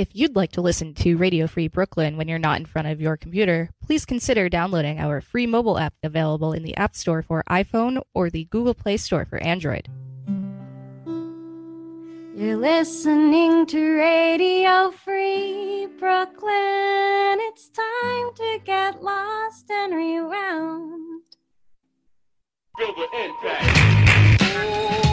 If you'd like to listen to Radio Free Brooklyn when you're not in front of your computer, please consider downloading our free mobile app available in the App Store for iPhone or the Google Play Store for Android. You're listening to Radio Free Brooklyn. It's time to get lost and rewound. Feel the impact.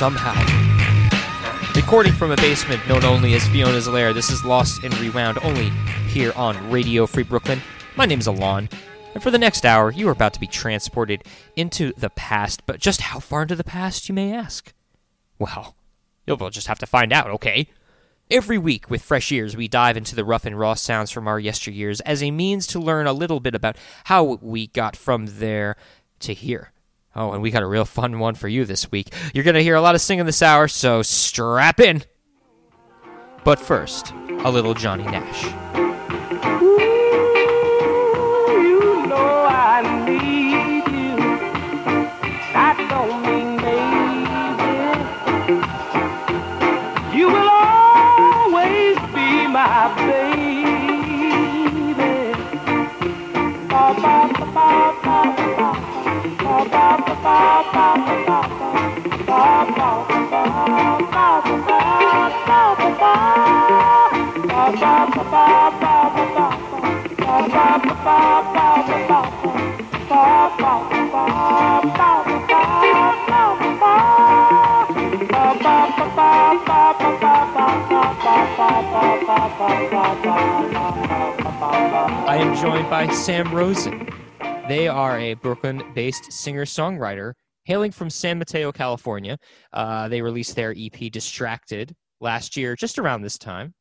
Somehow. Recording from a basement known only as Fiona's Lair, this is Lost and Rewound only here on Radio Free Brooklyn. My name is Alon, and for the next hour, you are about to be transported into the past. But just how far into the past, you may ask? Well, you'll just have to find out, okay? Every week, with fresh ears, we dive into the rough and raw sounds from our yesteryears as a means to learn a little bit about how we got from there to here. Oh, and we got a real fun one for you this week. You're going to hear a lot of singing this hour, so strap in. But first, a little Johnny Nash. I am joined by Sam Rosen. They are a Brooklyn based singer songwriter hailing from San Mateo, California. Uh, they released their EP Distracted last year, just around this time.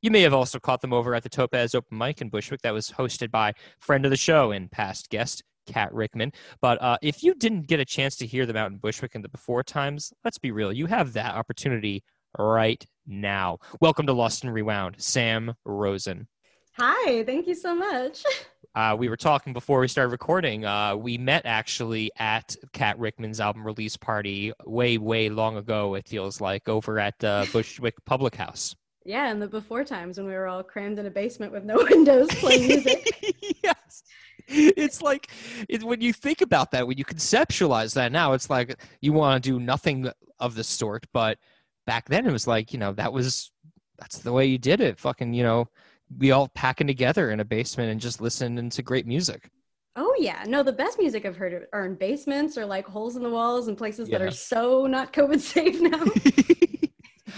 You may have also caught them over at the Topaz Open Mic in Bushwick that was hosted by friend of the show and past guest, Kat Rickman. But uh, if you didn't get a chance to hear them out in Bushwick in the before times, let's be real, you have that opportunity right now. Welcome to Lost and Rewound, Sam Rosen. Hi, thank you so much. Uh, we were talking before we started recording. Uh, we met actually at Kat Rickman's album release party way, way long ago, it feels like, over at uh, Bushwick Public House. Yeah, in the before times when we were all crammed in a basement with no windows playing music. yes. It's like it, when you think about that, when you conceptualize that now, it's like you want to do nothing of the sort. But back then, it was like, you know, that was that's the way you did it. Fucking, you know, we all packing together in a basement and just listening to great music. oh yeah, no, the best music I've heard are in basements or like holes in the walls and places that are so not COVID safe now.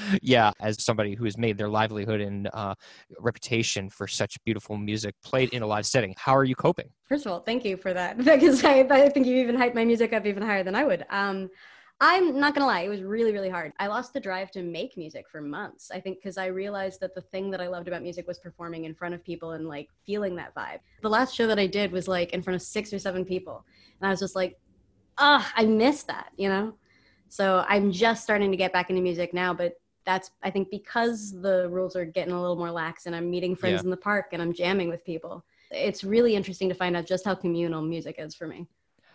yeah, as somebody who has made their livelihood and uh, reputation for such beautiful music played in a live setting, how are you coping? First of all, thank you for that because I, I think you even hyped my music up even higher than I would. Um, I'm not gonna lie, it was really, really hard. I lost the drive to make music for months. I think because I realized that the thing that I loved about music was performing in front of people and like feeling that vibe. The last show that I did was like in front of six or seven people, and I was just like, ugh, I miss that, you know. So I'm just starting to get back into music now, but that's I think because the rules are getting a little more lax, and I'm meeting friends Yeah. in the park and I'm jamming with people. It's really interesting to find out just how communal music is for me.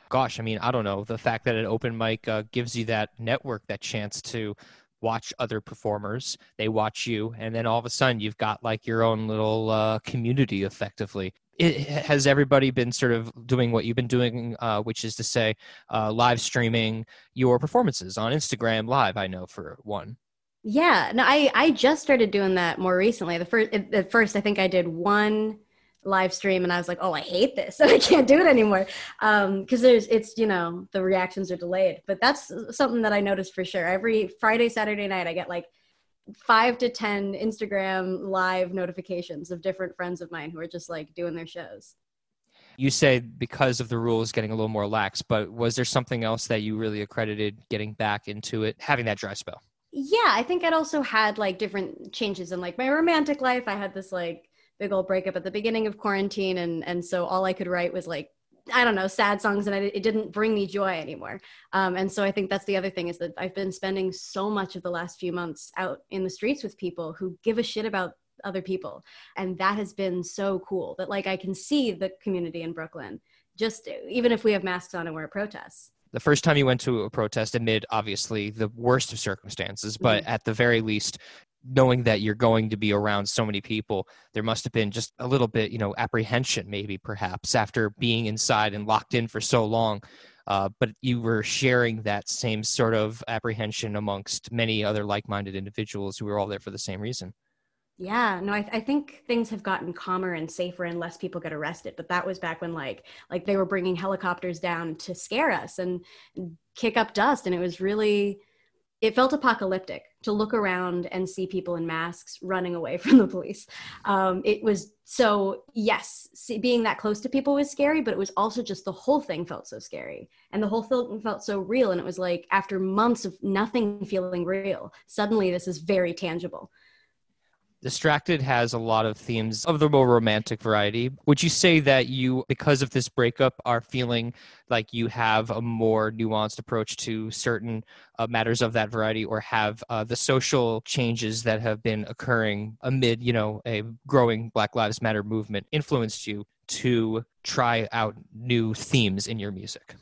Gosh, I mean, I don't know. The fact that an open mic uh, gives you that network, that chance to watch other performers, they watch you, and then all of a sudden you've got like your own little uh, community effectively. It, has everybody been sort of doing what you've been doing, uh, which is to say, uh, live streaming your performances on Instagram Live? I know for one. Yeah, no, I I just started doing that more recently. The first at first I think I did one live stream and I was like, oh, I hate this and I can't do it anymore. Um, cause there's, it's, you know, the reactions are delayed, but that's something that I noticed for sure. Every Friday, Saturday night, I get like five to 10 Instagram live notifications of different friends of mine who are just like doing their shows. You say because of the rules getting a little more lax, but was there something else that you really accredited getting back into it, having that dry spell? Yeah, I think I'd also had like different changes in like my romantic life. I had this like big old breakup at the beginning of quarantine and and so all I could write was like I don't know, sad songs, and I, it didn't bring me joy anymore. Um, and so I think that's the other thing is that I've been spending so much of the last few months out in the streets with people who give a shit about other people, and that has been so cool. That like I can see the community in Brooklyn, just even if we have masks on and we're at protests. The first time you went to a protest amid obviously the worst of circumstances, but Mhm. at the very least, knowing that you're going to be around so many people, there must have been just a little bit, you know, apprehension, maybe perhaps after being inside and locked in for so long. Uh, but you were sharing that same sort of apprehension amongst many other like-minded individuals who were all there for the same reason. Yeah, no, I, I think things have gotten calmer and safer and less people get arrested. But that was back when like like they were bringing helicopters down to scare us and kick up dust, and it was really it felt apocalyptic to look around and see people in masks running away from the police. Um, it was so yes, see, being that close to people was scary, but it was also just the whole thing felt so scary, and the whole thing felt so real. And it was like after months of nothing feeling real, suddenly this is very tangible. Distracted has a lot of themes of the more romantic variety. Would you say that you, because of this breakup, are feeling like you have a more nuanced approach to certain uh, matters of that variety, or have uh, the social changes that have been occurring amid, you know, a growing Black Lives Matter movement influenced you to try out new themes in your music?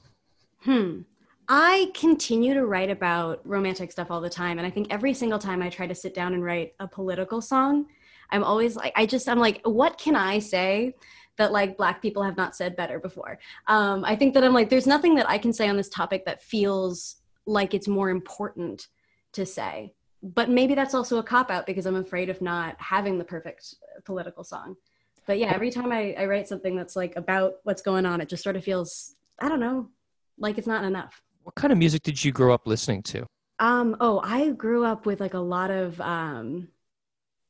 Hmm. I continue to write about romantic stuff all the time. And I think every single time I try to sit down and write a political song, I'm always like, I just, I'm like, what can I say that like Black people have not said better before? Um, I think that I'm like, there's nothing that I can say on this topic that feels like it's more important to say. But maybe that's also a cop out because I'm afraid of not having the perfect political song. But yeah, every time I, I write something that's like about what's going on, it just sort of feels, I don't know, like it's not enough. What kind of music did you grow up listening to? Um, oh, I grew up with like a lot of um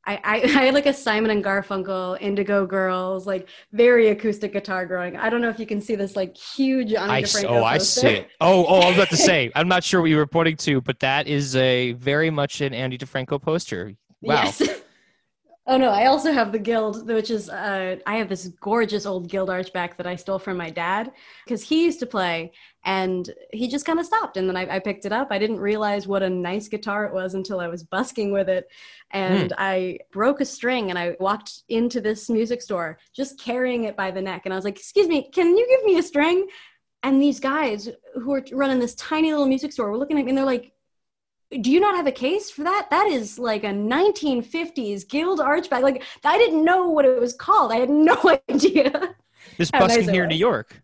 I, I, I had like a Simon and Garfunkel, Indigo Girls, like very acoustic guitar growing. I don't know if you can see this like huge Ani I, DiFranco oh, I see it. Oh, oh, I was about to say, I'm not sure what you were pointing to, but that is a very much an Ani DiFranco poster. Wow. Yes. oh no, I also have the Guild, which is uh, I have this gorgeous old Guild archback that I stole from my dad because he used to play, and he just kind of stopped, and then I, I picked it up. I didn't realize what a nice guitar it was until I was busking with it, and I broke a string, and I walked into this music store just carrying it by the neck, and I was like, "Excuse me, can you give me a string?" And these guys who are running this tiny little music store were looking at me, and they're like do you not have a case for that? That is like a 1950s Guild archback. Like I didn't know what it was called. I had no idea. This How nice busking here in. New York.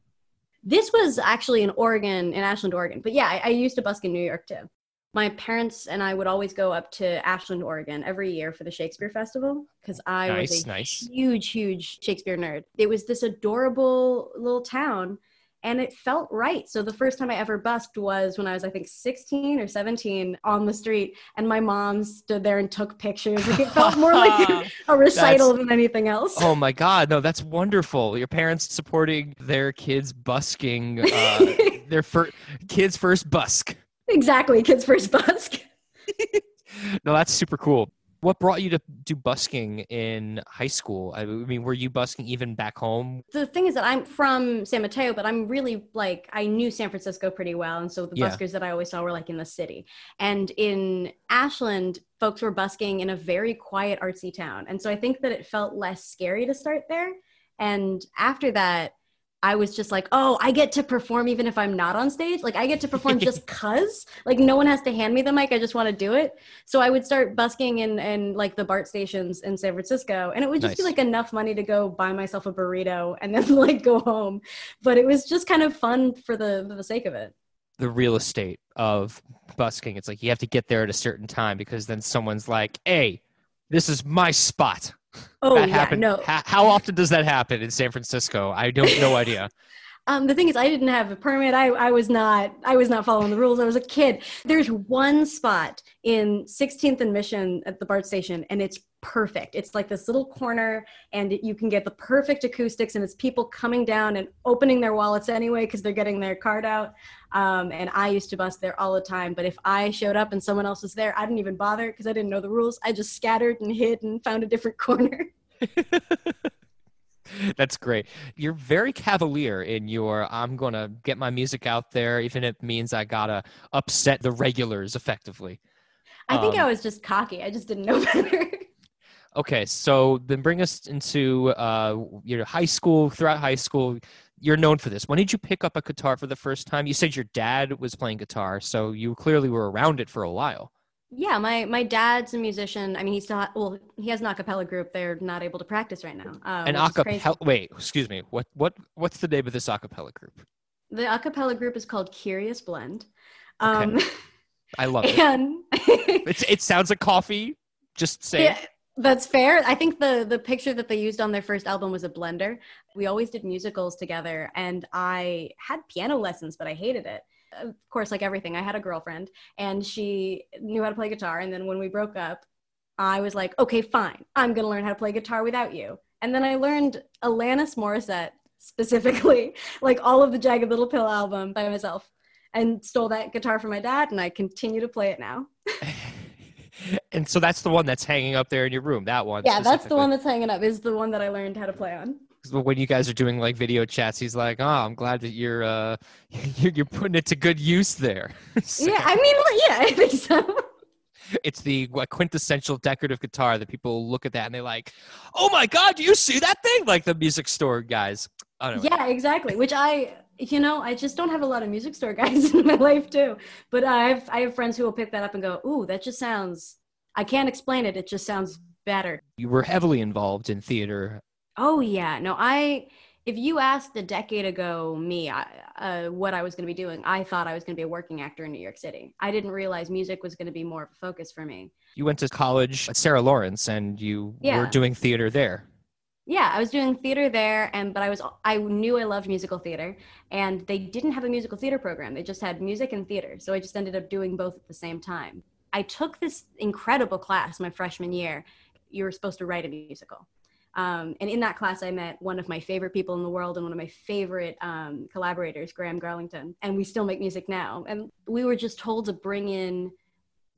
This was actually in Oregon, in Ashland, Oregon. But yeah, I, I used to busk in New York too. My parents and I would always go up to Ashland, Oregon every year for the Shakespeare Festival because I Nice, was a nice. huge, huge Shakespeare nerd. It was this adorable little town and it felt right. So the first time I ever busked was when I was, I think, 16 or 17 on the street, and my mom stood there and took pictures. Like it felt more like a, recital than anything else. Oh my God, no, that's wonderful. Your parents supporting their kids busking, uh, their fir- kids' first busk. exactly, kids' first busk. No, that's super cool. What brought you to do busking in high school? I mean, were you busking even back home? the thing is that I'm from San Mateo, but I'm really like I knew San Francisco pretty well, and so the Yeah. buskers that I always saw were like in the city. And in Ashland, folks were busking in a very quiet, artsy town, and so I think that it felt less scary to start there. And after that, I was just like, oh, I get to perform even if I'm not on stage. Like I get to perform just cause. Like no one has to hand me the mic. I just want to do it. So I would start busking in in like the BART stations in San Francisco, and it would just be like enough money to go buy myself a burrito and then like go home. But it was just kind of fun for the for the sake of it. The real estate of busking. It's like you have to get there at a certain time because then someone's like, hey, this is my spot. Oh that yeah, happen? no. Ha- how often does that happen in San Francisco? I don't no idea. Um, the thing is, I didn't have a permit. I, I was not. I was not following the rules. I was a kid. There's one spot in 16th and Mission at the BART station, and it's perfect. It's like this little corner, and you can get the perfect acoustics, and it's people coming down and opening their wallets anyway because they're getting their card out. Um, and I used to bus there all the time. But if I showed up and someone else was there, I didn't even bother because I didn't know the rules. I just scattered and hid and found a different corner. That's great. You're very cavalier in your I'm going to get my music out there even if it means I got to upset the regulars effectively. I think Um, I was just cocky. I just didn't know better. Okay, so then bring us into uh, your high school. Throughout high school, you're known for this. When did you pick up a guitar for the first time? You said your dad was playing guitar, so you clearly were around it for a while. Yeah, my my dad's a musician. I mean, he still ha- well, he has an a cappella group. They're not able to practice right now. Uh, An acapella. Wait, excuse me. What what what's the name of this acapella group? The a cappella group is called Curious Blend. Um, I love it. and It's, it sounds like coffee. Just say. yeah, that's fair. I think the the picture that they used on their first album was a blender. We always did musicals together, and I had piano lessons, but I hated it. Of course, like everything, I had a girlfriend, and she knew how to play guitar. And then when we broke up, I was like, okay, fine, I'm gonna learn how to play guitar without you. And then I learned Alanis Morissette specifically, like all of the Jagged Little Pill album by myself, and stole that guitar from my dad, and I continue to play it now. and so that's the one that's hanging up there in your room. That one. Yeah, that's the one that's hanging up. Is the one that I learned how to play on. When you guys are doing like video chats, he's like, "Oh, I'm glad that you're uh, you're, you're putting it to good use there." So Yeah, I mean, yeah, I think so. it's the quintessential decorative guitar that people look at that and they're like, "Oh my God, do you see that thing?" Like the music store guys. I don't know. Yeah, exactly. Which I, you know, I just don't have a lot of music store guys in my life too. But I have, I have friends who will pick that up and go, "Ooh, that just sounds." I can't explain it. It just sounds better. You were heavily involved in theater. Oh yeah, no, I. If you asked a decade ago me I, uh, what I was going to be doing, I thought I was going to be a working actor in New York City. I didn't realize music was going to be more of a focus for me. You went to college at Sarah Lawrence and you were doing theater there. Yeah, I was doing theater there, and but I was I knew I loved musical theater, and they didn't have a musical theater program. They just had music and theater, so I just ended up doing both at the same time. I took this incredible class my freshman year. You were supposed to write a musical, um, and in that class, I met one of my favorite people in the world and one of my favorite um, collaborators, Graham Garlington, and we still make music now. And we were just told to bring in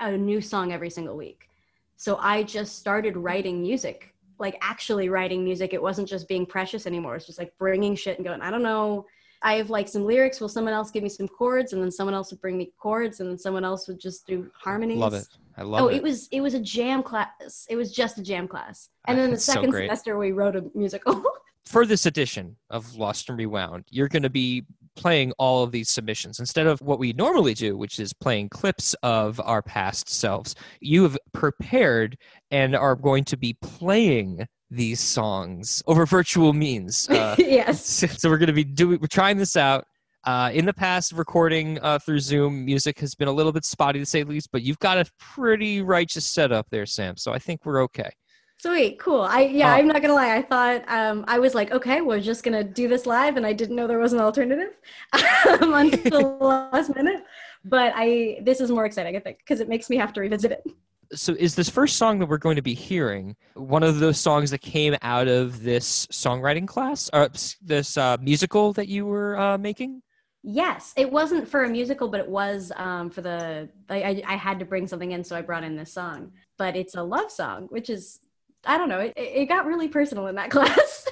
a new song every single week. So I just started writing music like actually writing music. It wasn't just being precious anymore. It's just like bringing shit and going, I don't know. I have like some lyrics. Will someone else give me some chords? And then someone else would bring me chords. And then someone else would just do harmonies. Love it. I love oh, it. it was it was a jam class. It was just a jam class. And Ah, then the it's so second semester we wrote a musical. for this edition of Lost and Rewound, you're going to be playing all of these submissions instead of what we normally do, which is playing clips of our past selves. You have prepared and are going to be playing these songs over virtual means. Uh, yes. so, so we're going to be doing, we're trying this out. Uh, in the past, recording uh, through Zoom music has been a little bit spotty to say the least, but you've got a pretty righteous setup there, Sam. So I think we're okay. Sweet, cool. I yeah, Uh, I'm not gonna lie. I thought um, I was like, okay, we're just gonna do this live, and I didn't know there was an alternative um, until the last minute. But I this is more exciting, I think, because it makes me have to revisit it. so is this first song that we're going to be hearing one of those songs that came out of this songwriting class or this uh, musical that you were uh, making Yes, it wasn't for a musical, but it was um, for the. I, I, I had to bring something in, so I brought in this song. But it's a love song, which is I don't know. It, it got really personal in that class.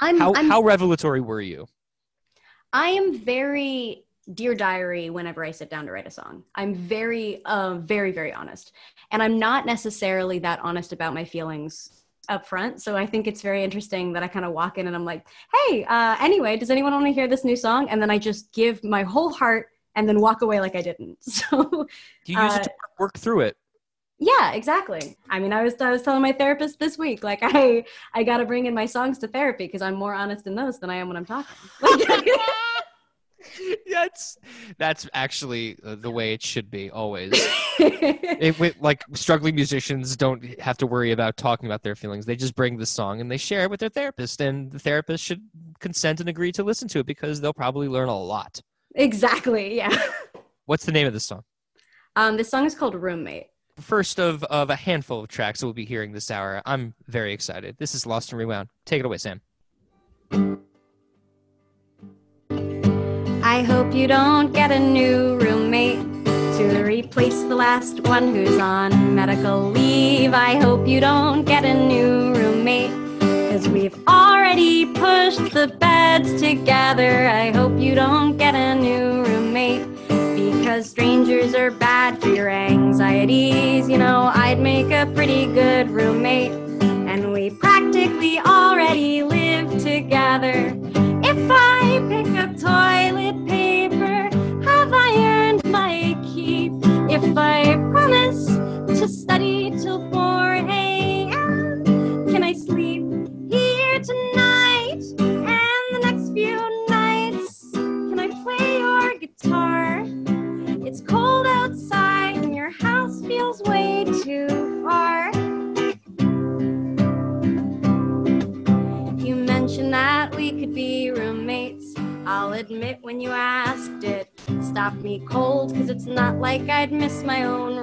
I'm, how, I'm how revelatory were you I am very dear diary whenever I sit down to write a song. I'm very, uh, very, very honest, and I'm not necessarily that honest about my feelings up front. So I think it's very interesting that I kind of walk in and I'm like, "Hey, uh, anyway, does anyone want to hear this new song?" And then I just give my whole heart and then walk away like I didn't. So do you use Uh, it to work through it yeah, exactly. I mean, I was I was telling my therapist this week, like I I got to bring in my songs to therapy because I'm more honest in those than I am when I'm talking. That's that's actually uh, the way it should be always. It, with, like struggling musicians don't have to worry about talking about their feelings. They just bring the song and they share it with their therapist, and the therapist should consent and agree to listen to it because they'll probably learn a lot. exactly. Yeah. What's the name of the song? Um, this song is called Roommate. First of of a handful of tracks that we'll be hearing this hour. I'm very excited. This is Lost and Rewound. Take it away, Sam. I hope you don't get a new roommate to replace the last one who's on medical leave. I hope you don't get a new roommate because we've already pushed the beds together. I hope you don't get a new roommate because strangers are bad for your anxieties. You know, I'd make a pretty good roommate, and we practically already live together. If I pick up toilet paper, have I earned my keep? If I promise to study till 4 a.m., can I sleep here tonight? I'd miss my own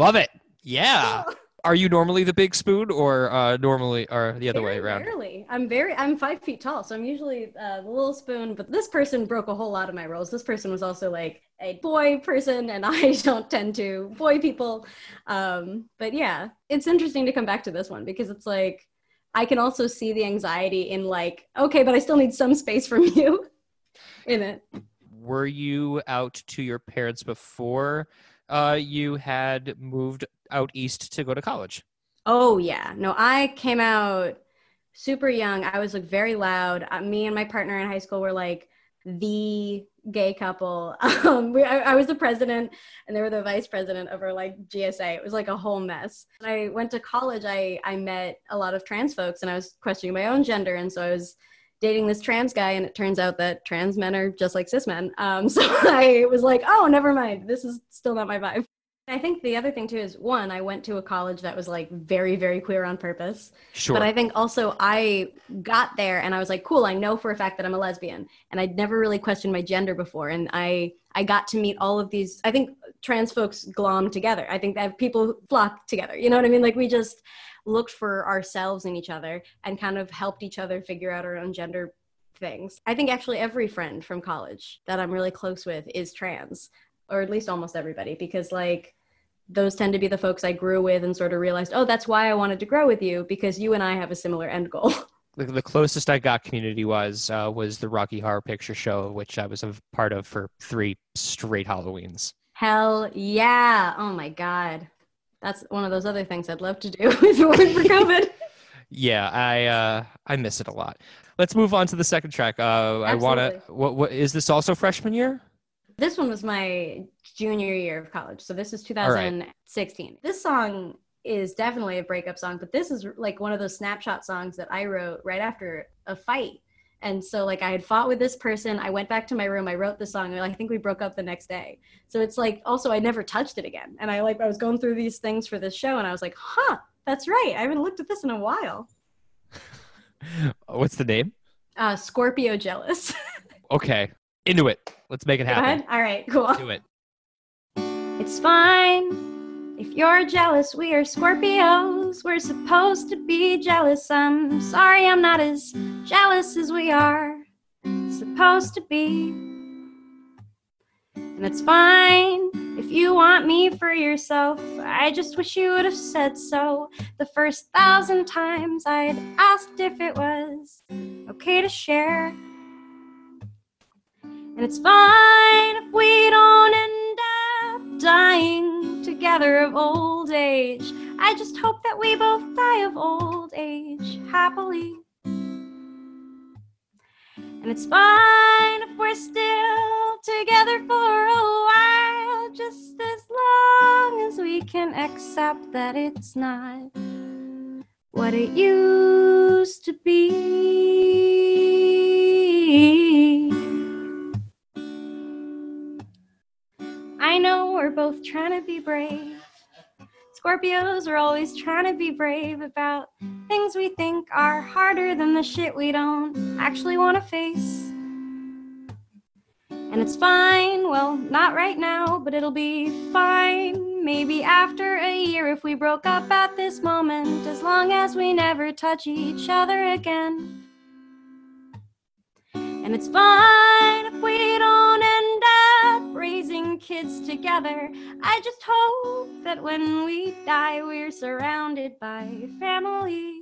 Love it. Yeah. Are you normally the big spoon, or uh, normally, or the other way around? Rarely. I'm very. I'm five feet tall, so I'm usually uh, the little spoon. But this person broke a whole lot of my roles. This person was also like a boy person, and I don't tend to boy people. Um, but yeah, it's interesting to come back to this one because it's like I can also see the anxiety in like, okay, but I still need some space from you in it. Were you out to your parents before uh, you had moved out east to go to college? Oh yeah, no, I came out super young. I was like very loud. Uh, me and my partner in high school were like the gay couple. Um, we, I, I was the president, and they were the vice president of our like GSA. It was like a whole mess. When I went to college. I I met a lot of trans folks, and I was questioning my own gender, and so I was dating this trans guy, and it turns out that trans men are just like cis men. Um, so I was like, oh, never mind. This is still not my vibe. I think the other thing too is one, I went to a college that was like very, very queer on purpose. Sure. But I think also I got there and I was like, cool, I know for a fact that I'm a lesbian. And I'd never really questioned my gender before. And I I got to meet all of these, I think trans folks glom together. I think that people flock together. You know what I mean? Like we just looked for ourselves in each other and kind of helped each other figure out our own gender things. I think actually every friend from college that I'm really close with is trans or at least almost everybody, because like those tend to be the folks I grew with and sort of realized, oh, that's why I wanted to grow with you because you and I have a similar end goal. The, the closest I got community wise uh, was the Rocky Horror Picture Show, which I was a part of for three straight Halloweens. Hell yeah. Oh my God. That's one of those other things I'd love to do if it weren't for COVID. Yeah, I uh, I miss it a lot. Let's move on to the second track. Uh, I want to. What, what is this? Also freshman year? This one was my junior year of college. So this is right. 2016. This song is definitely a breakup song, but this is like one of those snapshot songs that I wrote right after a fight. And so like I had fought with this person, I went back to my room, I wrote the song, and I think we broke up the next day. So it's like also I never touched it again. And I like I was going through these things for this show and I was like, "Huh, that's right. I haven't looked at this in a while." What's the name? Uh Scorpio jealous. Okay, into it. Let's make it Go happen. ahead. All right, cool. Do it. It's fine if you're jealous. We are Scorpios. We're supposed to be jealous. I'm sorry I'm not as jealous as we are supposed to be. And it's fine if you want me for yourself. I just wish you would have said so the first thousand times I'd asked if it was okay to share. And it's fine if we don't end up dying together of old age. I just hope that we both die of old age happily. And it's fine if we're still together for a while, just as long as we can accept that it's not what it used to be. I know we're both trying to be brave. Scorpios are always trying to be brave about things we think are harder than the shit we don't actually want to face. And it's fine, well, not right now, but it'll be fine. Maybe after a year if we broke up at this moment, as long as we never touch each other again. And it's fine if we don't kids together. I just hope that when we die, we're surrounded by family.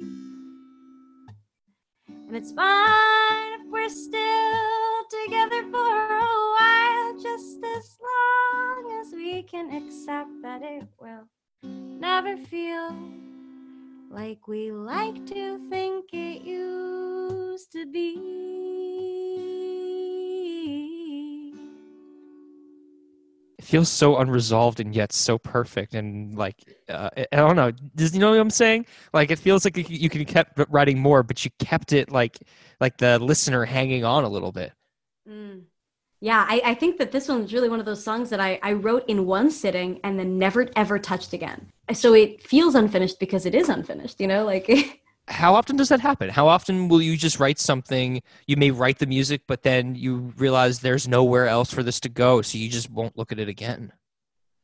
And it's fine if we're still together for a while, just as long as we can accept that it will never feel like we like to think it used to be. It feels so unresolved and yet so perfect and like uh, I don't know. Does you know what I'm saying? Like it feels like you, can kept writing more, but you kept it like like the listener hanging on a little bit. Mm. Yeah, I, I think that this one's really one of those songs that I, I wrote in one sitting and then never ever touched again. So it feels unfinished because it is unfinished, you know? Like, How often does that happen? How often will you just write something? You may write the music, but then you realize there's nowhere else for this to go, so you just won't look at it again.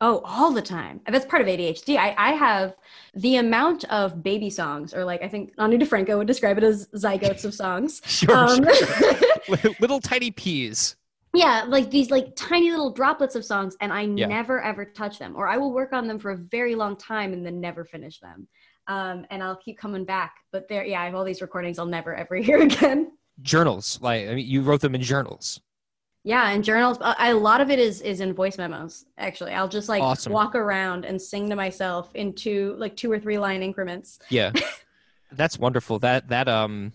oh, all the time. That's part of ADHD. I, I have the amount of baby songs, or like I think Ani DiFranco would describe it as zygotes of songs. Sure, Um, sure. little tiny peas. yeah like these like tiny little droplets of songs and i Yeah. never ever touch them or i will work on them for a very long time and then never finish them um, and i'll keep coming back but there yeah i have all these recordings i'll never ever hear again Journals, like I mean, you wrote them in journals. yeah and journals I, a lot of it is is in voice memos actually i'll just like Awesome. walk around and sing to myself in two like two or three line increments Yeah, that's wonderful. That that um,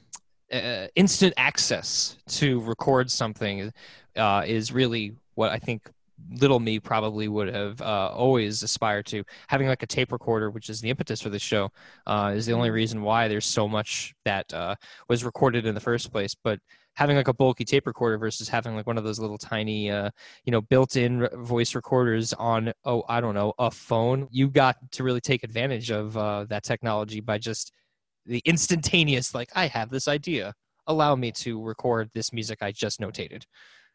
uh, instant access to record something uh, is really what I think little me probably would have uh, always aspired to. Having like a tape recorder, which is the impetus for this show, uh, is the only reason why there's so much that uh, was recorded in the first place. But having like a bulky tape recorder versus having like one of those little tiny, uh, you know, built-in voice recorders on, oh, I don't know, a phone, you got to really take advantage of uh, that technology by just the instantaneous, like, I have this idea. Allow me to record this music I just notated.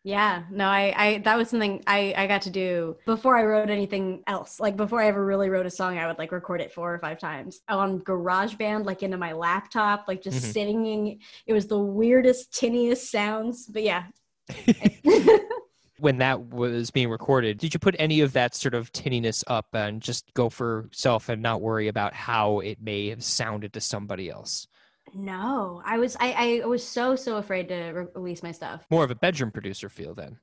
Yeah, no, I, I that was something I, I got to do before I wrote anything else. Like before I ever really wrote a song, I would like record it four or five times on GarageBand, like into my laptop, like just Mhm. singing. It was the weirdest, tinniest sounds, but yeah. when that was being recorded. Did you put any of that sort of tinniness up and just go for self and not worry about how it may have sounded to somebody else? No, I was I, I was so so afraid to re- release my stuff. More of a bedroom producer feel then.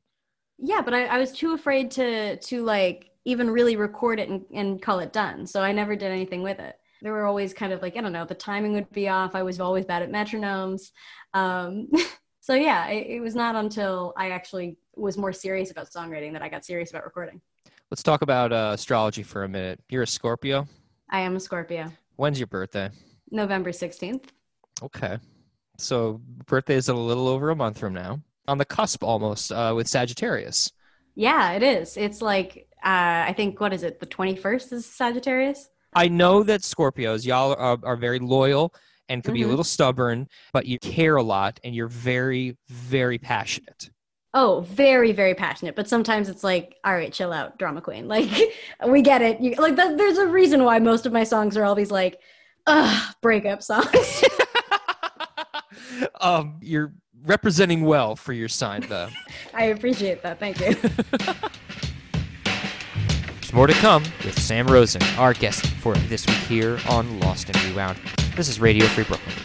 Yeah, but I, I was too afraid to to like even really record it and, and call it done. So I never did anything with it. There were always kind of like I don't know, the timing would be off. I was always bad at metronomes. Um, so yeah, it, it was not until I actually was more serious about songwriting that I got serious about recording. Let's talk about uh, astrology for a minute. You're a Scorpio. I am a Scorpio. When's your birthday? November 16th. Okay. So birthday is a little over a month from now. On the cusp almost uh, with Sagittarius. Yeah, it is. It's like uh, I think what is it? The 21st is Sagittarius. I know that Scorpios, y'all are, are very loyal and could be a Mhm. little stubborn, but you care a lot and you're very, very passionate. Oh, very, very passionate. But sometimes it's like, all right, chill out, drama queen. Like, we get it. You, like, th- there's a reason why most of my songs are all these like, ugh, breakup songs. um, you're representing well for your sign, though. I appreciate that. Thank you. There's more to come with Sam Rosen, our guest for this week here on Lost and Rewound. This is Radio Free Brooklyn.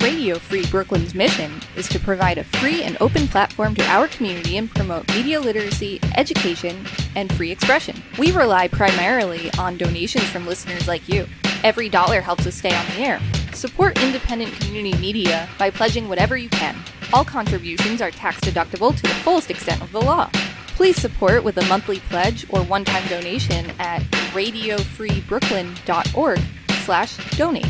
Radio Free Brooklyn's mission is to provide a free and open platform to our community and promote media literacy, education, and free expression. We rely primarily on donations from listeners like you. Every dollar helps us stay on the air. Support independent community media by pledging whatever you can. All contributions are tax deductible to the fullest extent of the law. Please support with a monthly pledge or one-time donation at radiofreebrooklyn.org slash donate.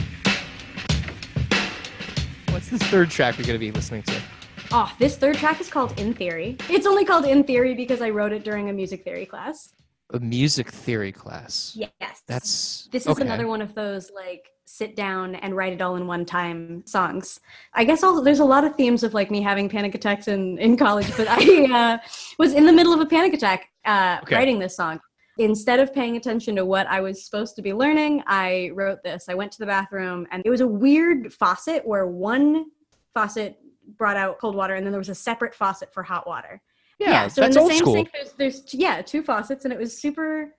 What's this third track we're going to be listening to? oh, this third track is called In Theory. It's only called In Theory because I wrote it during a music theory class. A music theory class. Yes. That's This is okay. another one of those like sit down and write it all in one time songs. I guess also there's a lot of themes of like me having panic attacks in, in college, but I uh, was in the middle of a panic attack uh, Okay. writing this song. Instead of paying attention to what I was supposed to be learning, I wrote this. I went to the bathroom and it was a weird faucet where one faucet brought out cold water and then there was a separate faucet for hot water Yeah, so that's in the same school. sink there's, there's yeah two faucets and it was super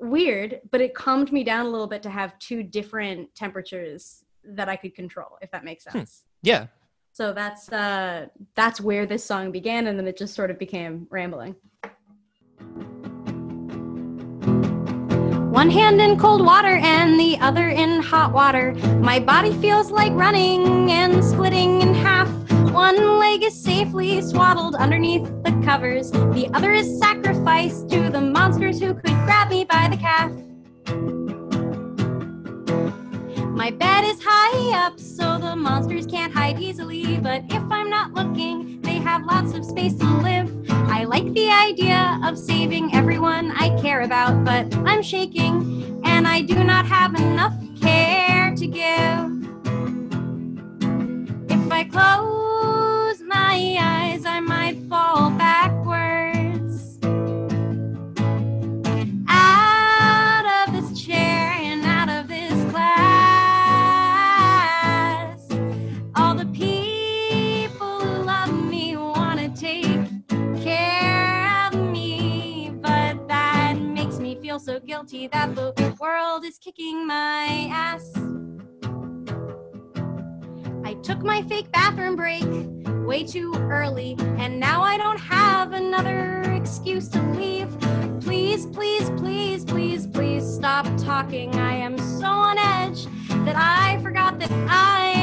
weird but it calmed me down a little bit to have two different temperatures that i could control if that makes Hmm. sense Yeah. so that's uh that's where this song began and then it just sort of became rambling One hand in cold water and the other in hot water. My body feels like running and splitting in half. One leg is safely swaddled underneath the covers. The other is sacrificed to the monsters who could grab me by the calf. My bed is high up so the monsters can't hide easily. But if I'm not looking, they have lots of space to live. I like the idea of saving everyone I care about, but I'm shaking and I do not have enough care to give. If I close my eyes, I might fall backwards out of this chair and out of this class. All the people who love me want to take care of me, but that makes me feel so guilty that the world is kicking my ass. I took my fake bathroom break way too early, and now I don't have another excuse to leave. Please, please, please, please, please stop talking. I am so on edge that I forgot that I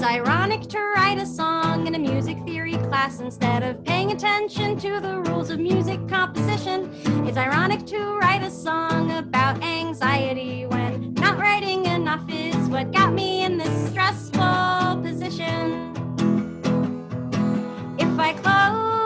It's ironic to write a song in a music theory class instead of paying attention to the rules of music composition. It's ironic to write a song about anxiety when not writing enough is what got me in this stressful position. If I close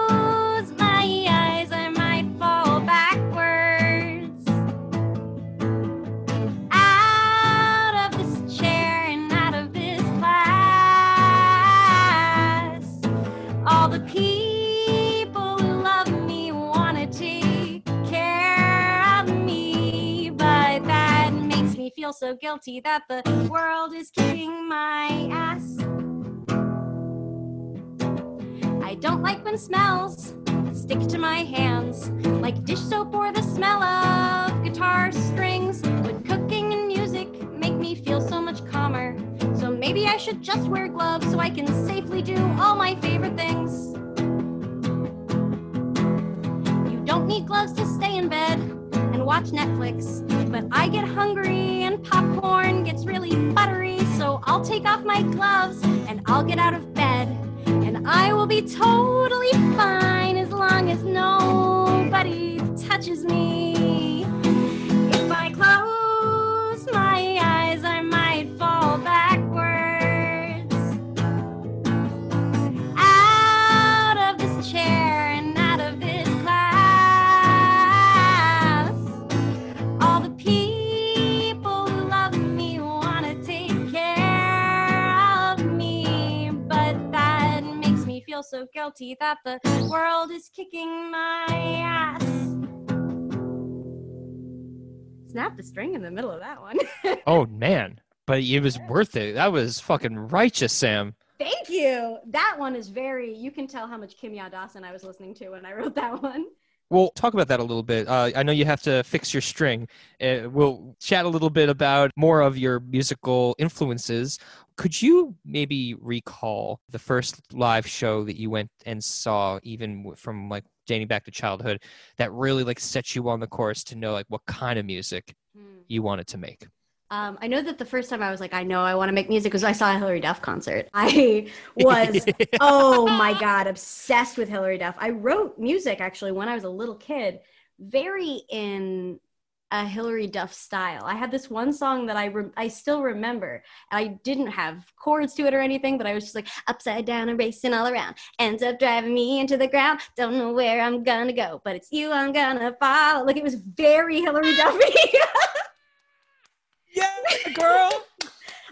so guilty that the world is kicking my ass. I don't like when smells stick to my hands like dish soap or the smell of guitar strings. But cooking and music make me feel so much calmer. So maybe I should just wear gloves so I can safely do all my favorite things. You don't need gloves to stay in bed watch Netflix. But I get hungry and popcorn gets really buttery. So I'll take off my gloves and I'll get out of bed. And I will be totally fine as long as nobody touches me. So guilty that the world is kicking my ass. Snap the string in the middle of that one. Oh man, but it was worth it. That was fucking righteous, Sam. Thank you. That one is very. You can tell how much Kimya Dawson I was listening to when I wrote that one. We'll talk about that a little bit. Uh, I know you have to fix your string. Uh, we'll chat a little bit about more of your musical influences. Could you maybe recall the first live show that you went and saw, even from like dating back to childhood, that really like set you on the course to know like what kind of music you wanted to make? Um, I know that the first time I was like, I know I want to make music was I saw a Hilary Duff concert. I was, oh my God, obsessed with Hilary Duff. I wrote music actually when I was a little kid, very in a Hilary Duff style. I had this one song that I re- I still remember. I didn't have chords to it or anything, but I was just like upside down and racing all around. Ends up driving me into the ground. Don't know where I'm gonna go, but it's you I'm gonna follow. Like it was very Hillary Duffy. Girl.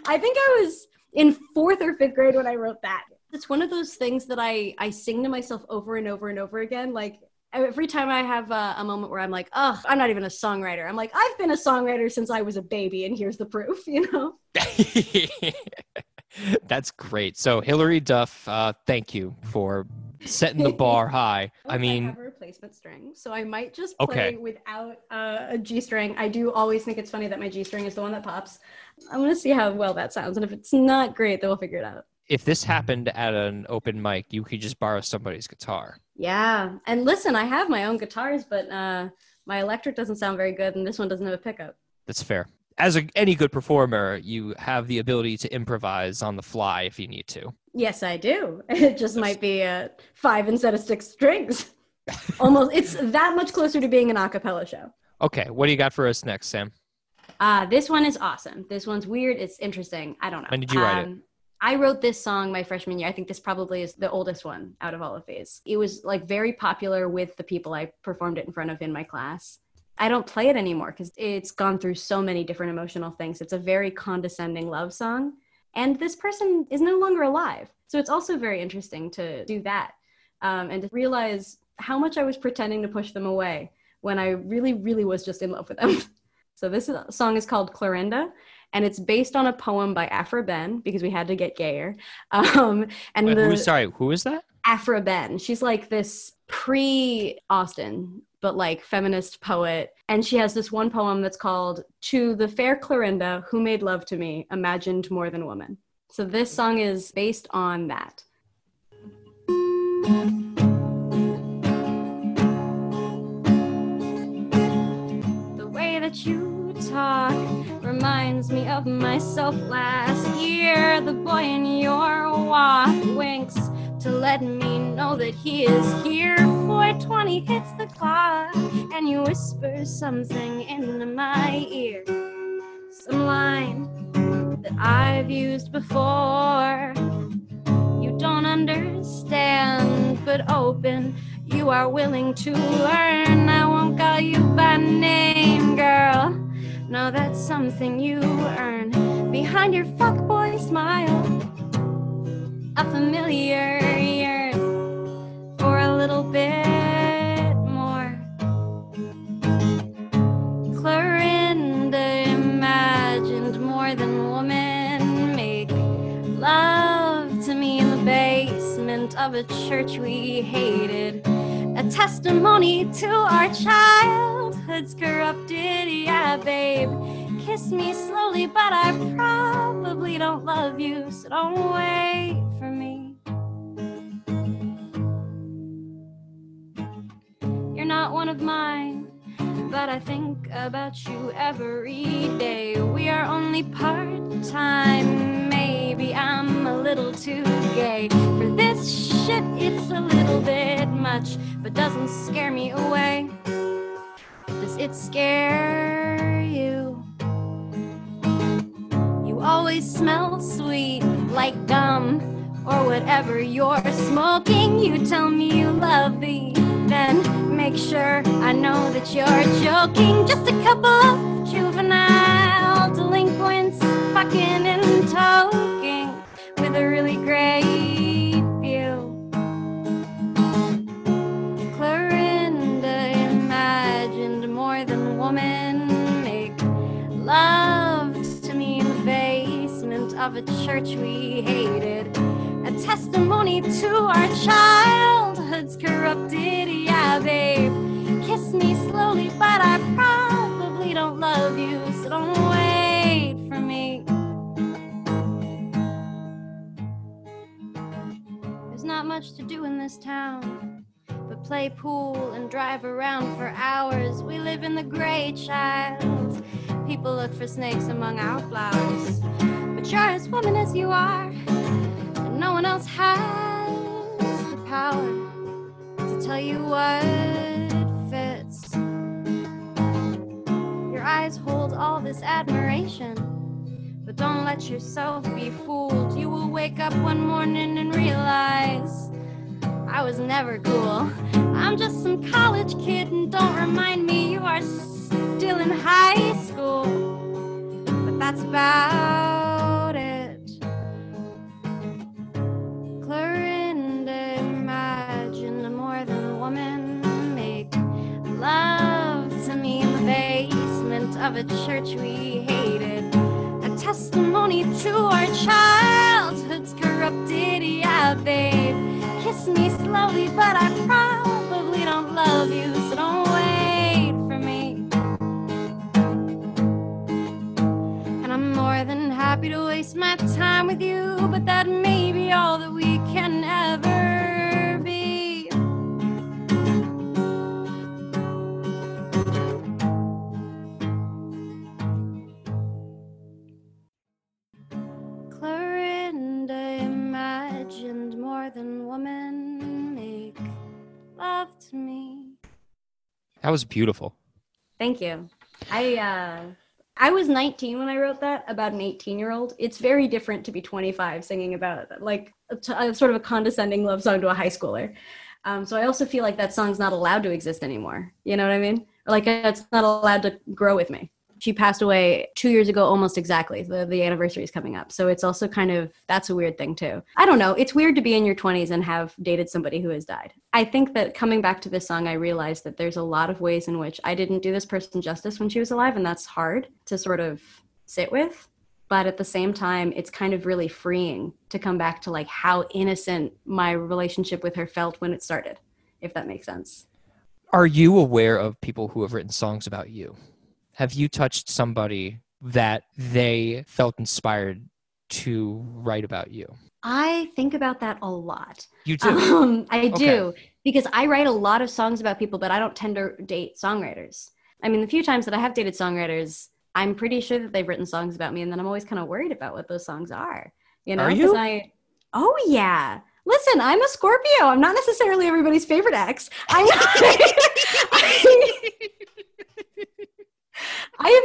I think I was in fourth or fifth grade when I wrote that. It's one of those things that I I sing to myself over and over and over again. Like every time I have a, a moment where I'm like, oh, I'm not even a songwriter. I'm like, I've been a songwriter since I was a baby, and here's the proof. You know? That's great. So Hilary Duff, uh, thank you for setting the bar high. I mean, replacement string, so I might just play Okay. without uh, a G string. I do always think it's funny that my G string is the one that pops. I'm gonna see how well that sounds, and if it's not great, then we'll figure it out. if this happened at an open mic, you could just borrow somebody's guitar. Yeah, and listen, I have my own guitars, but uh, my electric doesn't sound very good, and this one doesn't have a pickup. That's fair. As a, any good performer, you have the ability to improvise on the fly if you need to. Yes, I do. It just might be uh, five instead of six strings. Almost, it's that much closer to being an a cappella show. Okay, what do you got for us next, Sam? Uh, this one is awesome. This one's weird. It's interesting. I don't know. When did you write it? it? I wrote this song my freshman year. I think this probably is the oldest one out of all of these. It was like very popular with the people I performed it in front of in my class. I don't play it anymore because it's gone through so many different emotional things. It's a very condescending love song. And this person is no longer alive. So it's also very interesting to do that um, and to realize how much I was pretending to push them away when I really, really was just in love with them. so this is- song is called Clorinda, and it's based on a poem by Aphra Behn because we had to get gayer. Um, and Wait, the who, sorry, who is that? Aphra Behn. She's like this pre Austen, but like feminist poet. And she has this one poem that's called To the Fair Clorinda, Who Made Love to Me, Imagined More Than Woman. So this song is based on that. That you talk reminds me of myself last year. The boy in your walk winks to let me know that he is here. 420 hits the clock, and you whisper something into my ear. Some line that I've used before. You don't understand, but open. You are willing to learn. I won't call you by name, girl. No, that's something you earn behind your fuckboy smile. A familiar yearn for a little bit more. Clorinda imagined more than woman make love to me in the basement of a church we hated. Testimony to our childhood's corrupted, yeah, babe. Kiss me slowly, but I probably don't love you, so don't wait for me. You're not one of mine, but I think about you every day. We are only part time, maybe I'm a little too gay. For this shit, it's a little bit much, but doesn't scare me away. Does it scare you? You always smell sweet like gum or whatever you're smoking. You tell me you love me, then make sure I know that you're joking. Just a couple of juvenile delinquents fucking with a really great view. Clorinda imagined more than woman make love to me in the basement of a church we hated. A testimony to our childhood's corrupted, yeah, babe. Kiss me slowly, but I probably don't love you, so don't wait much to do in this town but play pool and drive around for hours. We live in the gray child. People look for snakes among our flowers. But you're as woman as you are, and no one else has the power to tell you what fits. Your eyes hold all this admiration. But don't let yourself be fooled. You will wake up one morning and realize I was never cool. I'm just some college kid, and don't remind me you are still in high school. But that's about it. Clorinda imagined more than woman make love to me in the basement of a church we hated. Testimony to our childhood's corrupted, yeah, babe. Kiss me slowly, but I probably That was beautiful. Thank you. I uh I was 19 when I wrote that about an 18 year old. It's very different to be 25 singing about like a, a sort of a condescending love song to a high schooler. Um, so I also feel like that song's not allowed to exist anymore. You know what I mean? Like it's not allowed to grow with me. She passed away two years ago, almost exactly. The, the anniversary is coming up. So it's also kind of, that's a weird thing too. I don't know. It's weird to be in your 20s and have dated somebody who has died. I think that coming back to this song, I realized that there's a lot of ways in which I didn't do this person justice when she was alive. And that's hard to sort of sit with. But at the same time, it's kind of really freeing to come back to like how innocent my relationship with her felt when it started, if that makes sense. Are you aware of people who have written songs about you? Have you touched somebody that they felt inspired to write about you? I think about that a lot. You do. Um, I Okay. do because I write a lot of songs about people, but I don't tend to date songwriters. I mean, the few times that I have dated songwriters, I'm pretty sure that they've written songs about me, and then I'm always kind of worried about what those songs are. You know, Are 'Cause you? I, oh yeah. Listen, I'm a Scorpio. I'm not necessarily everybody's favorite ex. I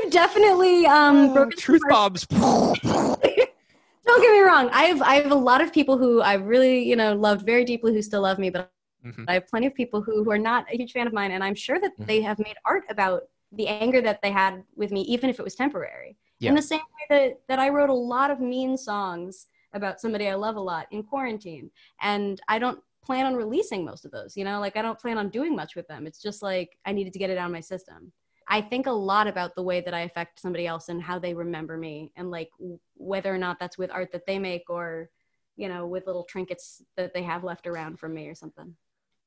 have definitely um, broken Truth bombs. don't get me wrong. I have I have a lot of people who I really you know loved very deeply who still love me, but Mhm. I have plenty of people who who are not a huge fan of mine, and I'm sure that Mhm. they have made art about the anger that they had with me, even if it was temporary. Yeah. In the same way that that I wrote a lot of mean songs about somebody I love a lot in quarantine, and I don't plan on releasing most of those. You know, like I don't plan on doing much with them. It's just like I needed to get it out of my system. I think a lot about the way that I affect somebody else and how they remember me, and like w- whether or not that's with art that they make or you know, with little trinkets that they have left around from me or something.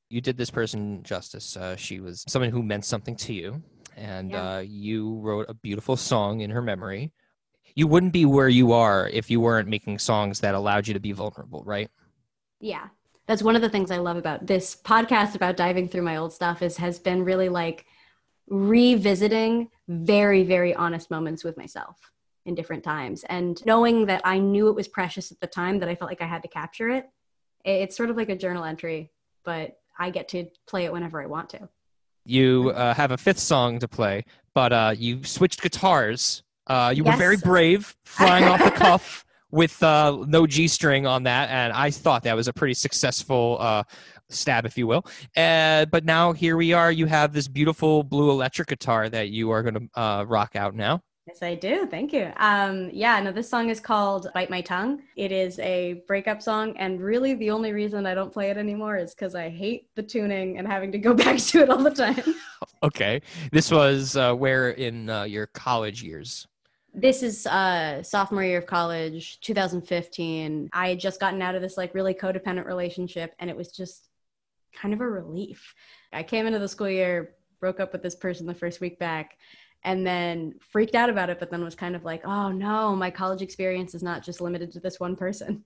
You did this person justice. Uh, she was someone who meant something to you, and Yeah. uh, you wrote a beautiful song in her memory. You wouldn't be where you are if you weren't making songs that allowed you to be vulnerable, right? Yeah. That's one of the things I love about this podcast about diving through my old stuff is has been really like revisiting very very honest moments with myself in different times and knowing that I knew it was precious at the time that I felt like I had to capture it. It- It's sort of like a journal entry, but I get to play it whenever I want to. You uh, have a fifth song to play, but uh, you switched guitars. Uh, you were very brave, flying off the cuff with uh, no G string on that, and I thought that was a pretty successful uh, stab, if you will. Uh, but now here we are. You have this beautiful blue electric guitar that you are going to uh, rock out now. Yes, I do. Thank you. Um, yeah, no, this song is called Bite My Tongue. It is a breakup song, and really the only reason I don't play it anymore is because I hate the tuning and having to go back to it all the time. Okay, this was uh, where in uh, your college years. This is uh, sophomore year of college, 2015. I had just gotten out of this like really codependent relationship, and it was just kind of a relief. I came into the school year, broke up with this person the first week back, and then freaked out about it, but then was kind of like, oh no, my college experience is not just limited to this one person.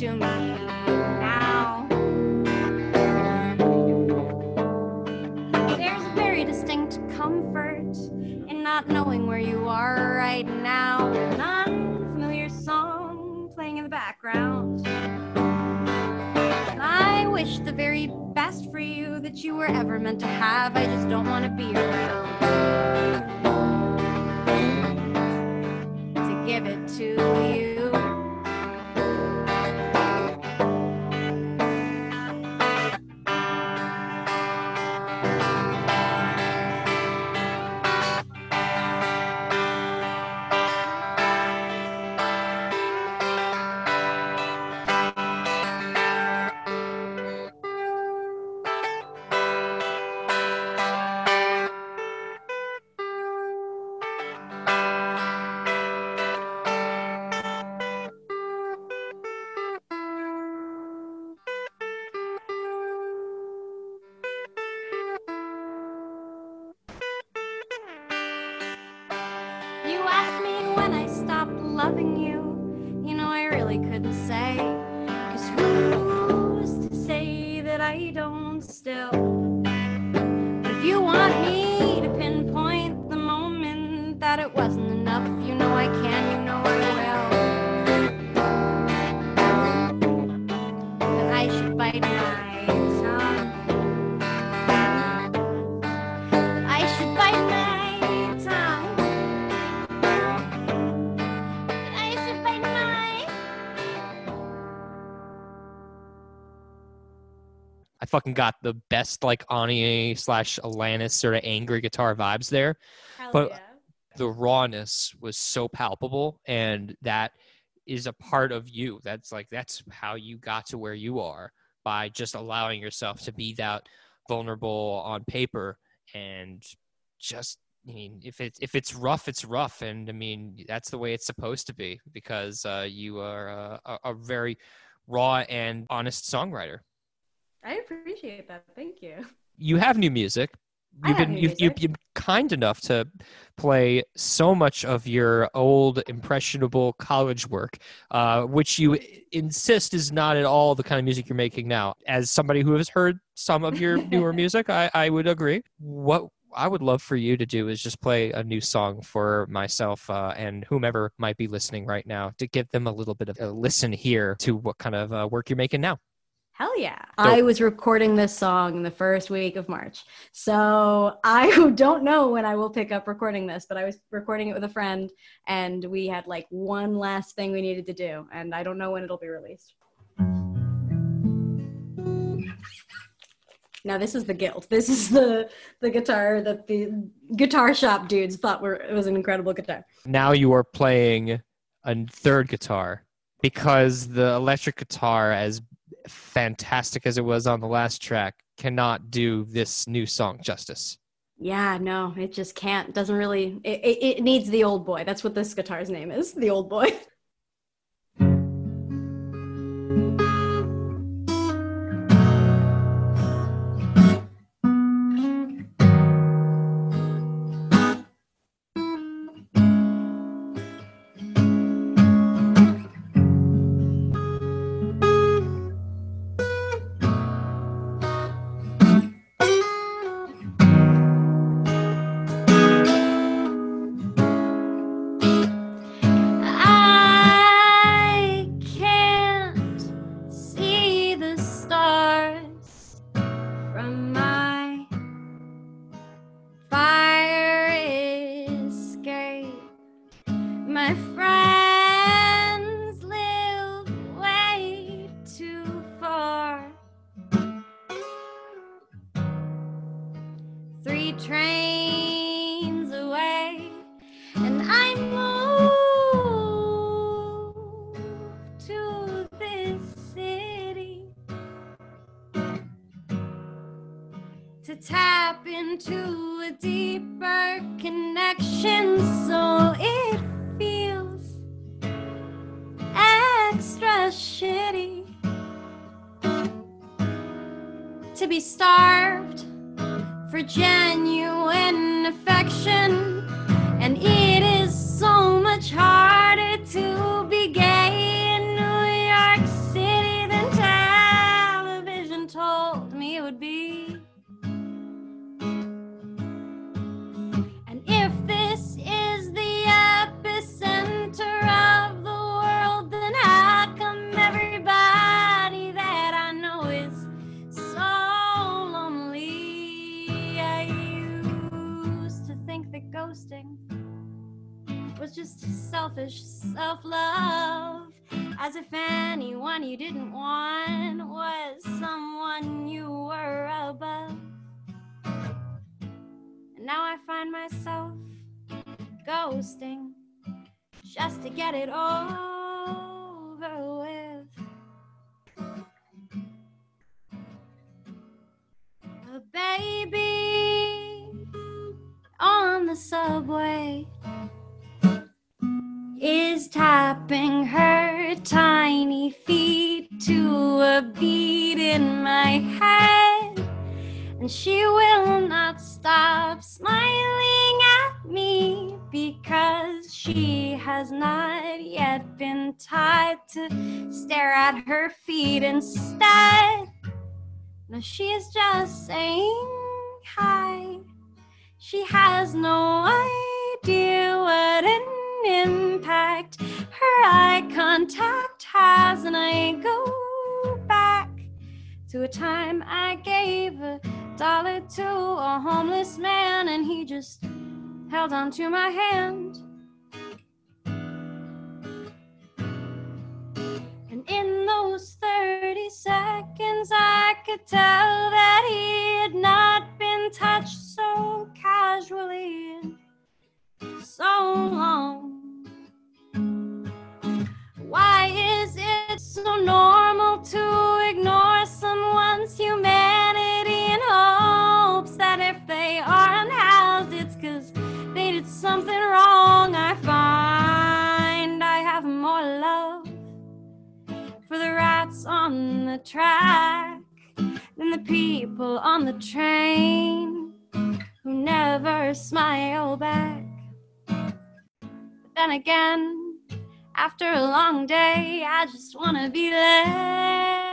To me now. There's a very distinct comfort in not knowing where you are right now. An unfamiliar song playing in the background. I wish the very best for you that you were ever meant to have. I just don't want to be around. To give it to you. Fucking got the best like Ani slash Alanis sort of angry guitar vibes there. Hell But- yeah. the rawness was so palpable and that is a part of you that's like that's how you got to where you are by just allowing yourself to be that vulnerable on paper and just I mean, if it's if it's rough, it's rough, and I mean that's the way it's supposed to be because uh, you are a, a very raw and honest songwriter. I appreciate that. Thank you. You have new music. You've been you've, you've been kind enough to play so much of your old impressionable college work, uh, which you insist is not at all the kind of music you're making now. As somebody who has heard some of your newer music, I, I would agree. What I would love for you to do is just play a new song for myself uh, and whomever might be listening right now to give them a little bit of a listen here to what kind of uh, work you're making now. Hell yeah. I was recording this song in the first week of March. So I don't know when I will pick up recording this, but I was recording it with a friend and we had like one last thing we needed to do. And I don't know when it'll be released. Now this is the guild. This is the the guitar that the guitar shop dudes thought were it was an incredible guitar. Now you are playing a third guitar because the electric guitar, as fantastic as it was on the last track, cannot do this new song justice. Yeah, no, it just can't. Doesn't really. It, it, it needs the old boy. That's what this guitar's name is. The old boy. trains away and I moved to this city to tap into a deeper connection so it feels extra shitty to be starved for genuine affection. And it is so much harder selfish self love. As if anyone you didn't want was someone you were above. And now I find myself ghosting just to get it over with. A baby on the subway is tapping her tiny feet to a beat in my head. And she will not stop smiling at me because she has not yet been taught to stare at her feet instead. No, she is just saying hi. She has no idea what an impact her eye contact has, and I go back to a time I gave a dollar to a homeless man, and he just held on to my hand. And in those 30 seconds, I could tell that he had not been touched so casually in so long. Why is it so normal to ignore someone's humanity in hopes that if they are unhoused, it's because they did something wrong? I find I have more love for the rats on the track than the people on the train who never smile back. But then again, after a long day, I just want to be left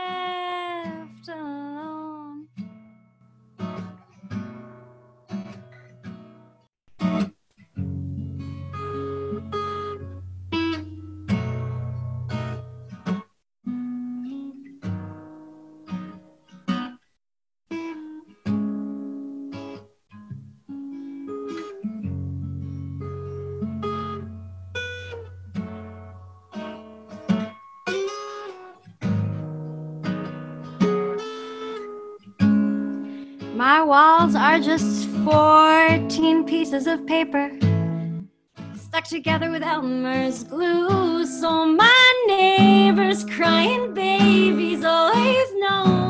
Walls are just 14 pieces of paper stuck together with Elmer's glue. So my neighbors crying babies always know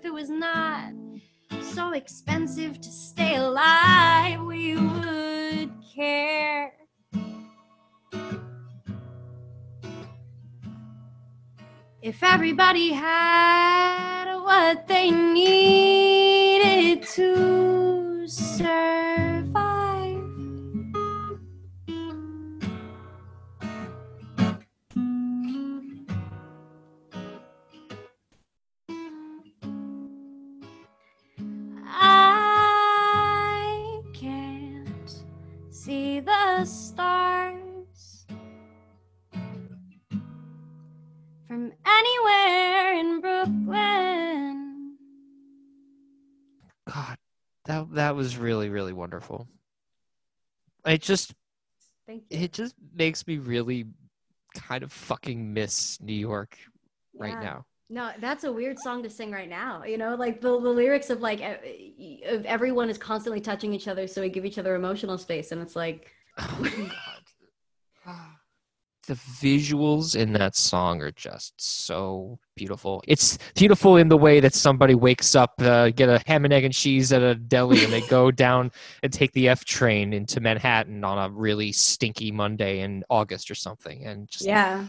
if it was not so expensive to stay alive, we would care. If everybody had what they needed to survive. That that was really really wonderful. It just Thank you. it just makes me really kind of fucking miss New York right now. No, that's a weird song to sing right now. You know, like the, the lyrics of like of everyone is constantly touching each other, so we give each other emotional space, and it's like, Oh, God. Ah. The visuals in that song are just so beautiful. It's beautiful in the way that somebody wakes up, uh, get a ham and egg and cheese at a deli, and they go down and take the F train into Manhattan on a really stinky Monday in August or something, and just yeah.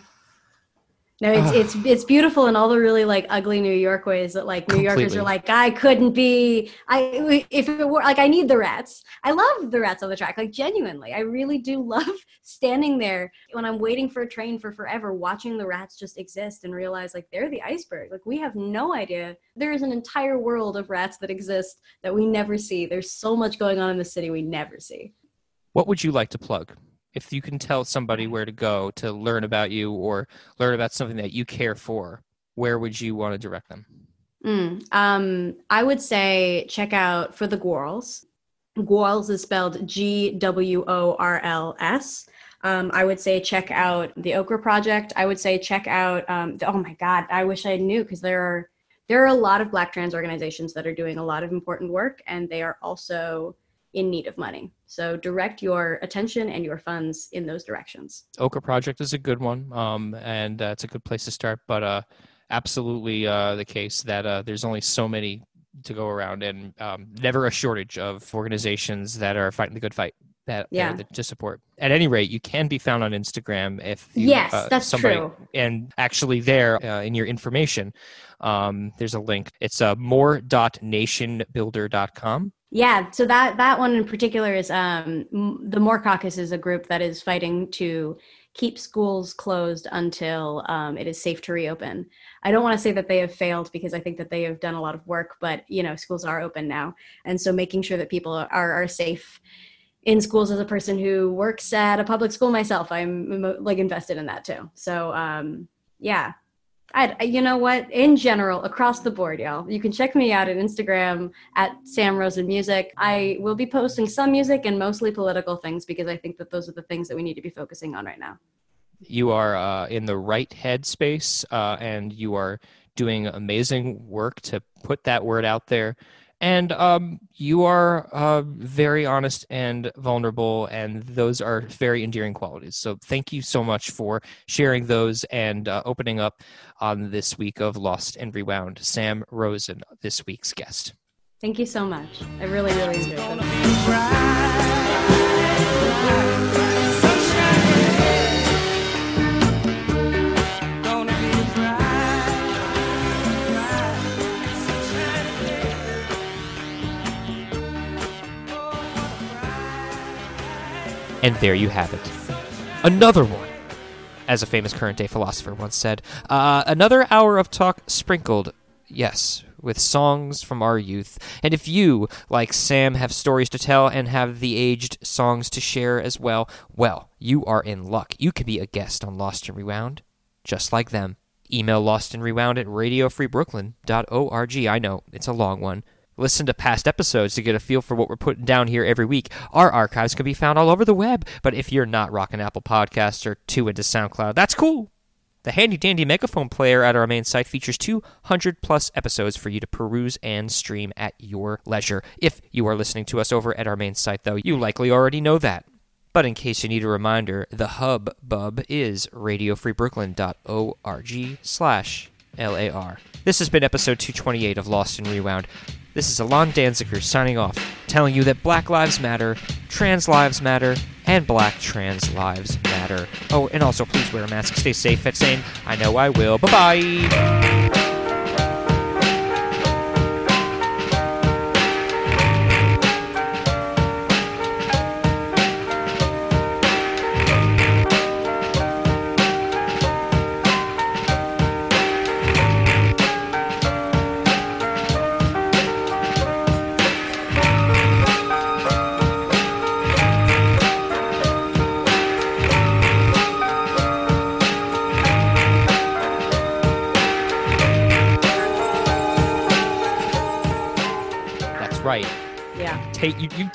No, it's Ah. it's it's beautiful in all the really like ugly New York ways that like New Yorkers are like, I couldn't be. I if it were like I need the rats. I love the rats on the track. Like genuinely, I really do love standing there when I'm waiting for a train for forever, watching the rats just exist and realize like they're the iceberg. Like we have no idea. There is an entire world of rats that exist that we never see. There's so much going on in the city we never see. What would you like to plug? If you can tell somebody where to go to learn about you or learn about something that you care for, where would you want to direct them? Mm, um, I would say check out for the Gworls. Gworls is spelled G W O R L S. Um, I would say check out the Okra Project. I would say check out. Um, the, oh my God, I wish I knew because there are there are a lot of Black trans organizations that are doing a lot of important work, and they are also in need of money. So direct your attention and your funds in those directions. Okra Project is a good one, um, and uh, it's a good place to start. But uh, absolutely uh, the case that uh, there's only so many to go around, and um, never a shortage of organizations that are fighting the good fight. That Yeah. that- to support. At any rate, you can be found on Instagram if you, Yes, uh, that's somebody, true. And actually, there uh, in your information, um, there's a link. It's uh, more.nationbuilder.com. Yeah, so that that one in particular is um, the More Caucus is a group that is fighting to keep schools closed until um, it is safe to reopen. I don't want to say that they have failed because I think that they have done a lot of work, but you know, schools are open now, and so making sure that people are are safe in schools as a person who works at a public school myself, I'm like invested in that too. So um, yeah, I, you know what? In general, across the board, y'all, you can check me out at Instagram at Sam Rosen Music. I will be posting some music and mostly political things because I think that those are the things that we need to be focusing on right now. you are uh, in the right headspace uh, and you are doing amazing work to put that word out there and um, you are uh, very honest and vulnerable and those are very endearing qualities so thank you so much for sharing those and uh, opening up on this week of lost and rewound sam rosen this week's guest Thank you so much. I really, really enjoyed this. And there you have it. Another one. As a famous current day philosopher once said, uh, another hour of talk sprinkled, yes, with songs from our youth. And if you, like Sam, have stories to tell and have the aged songs to share as well, well, you are in luck. You could be a guest on Lost and Rewound, just like them. Email Lost and Rewound at radiofreebrooklyn.org. I know, it's a long one. Listen to past episodes to get a feel for what we're putting down here every week. Our archives can be found all over the web, but if you're not rocking Apple Podcasts or too into SoundCloud, that's cool. The handy dandy megaphone player at our main site features 200 plus episodes for you to peruse and stream at your leisure. If you are listening to us over at our main site, though, you likely already know that. But in case you need a reminder, the hub bub is radiofreebrooklyn.org slash LAR. This has been episode 228 of Lost and Rewound. This is Alon Danziger signing off, telling you that Black Lives Matter, Trans Lives Matter, and Black Trans Lives Matter. Oh, and also please wear a mask, stay safe, at sane. I know I will. Bye bye.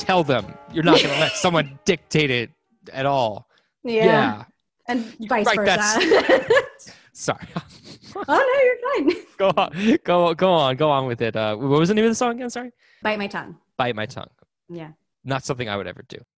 Tell them you're not going to let someone dictate it at all. Yeah. yeah. And vice Right, versa. Sorry. oh no, you're fine. go on. Go go on. Go on with it. Uh, what was the name of the song again? Sorry. Bite my tongue. Bite my tongue. Yeah. Not something I would ever do.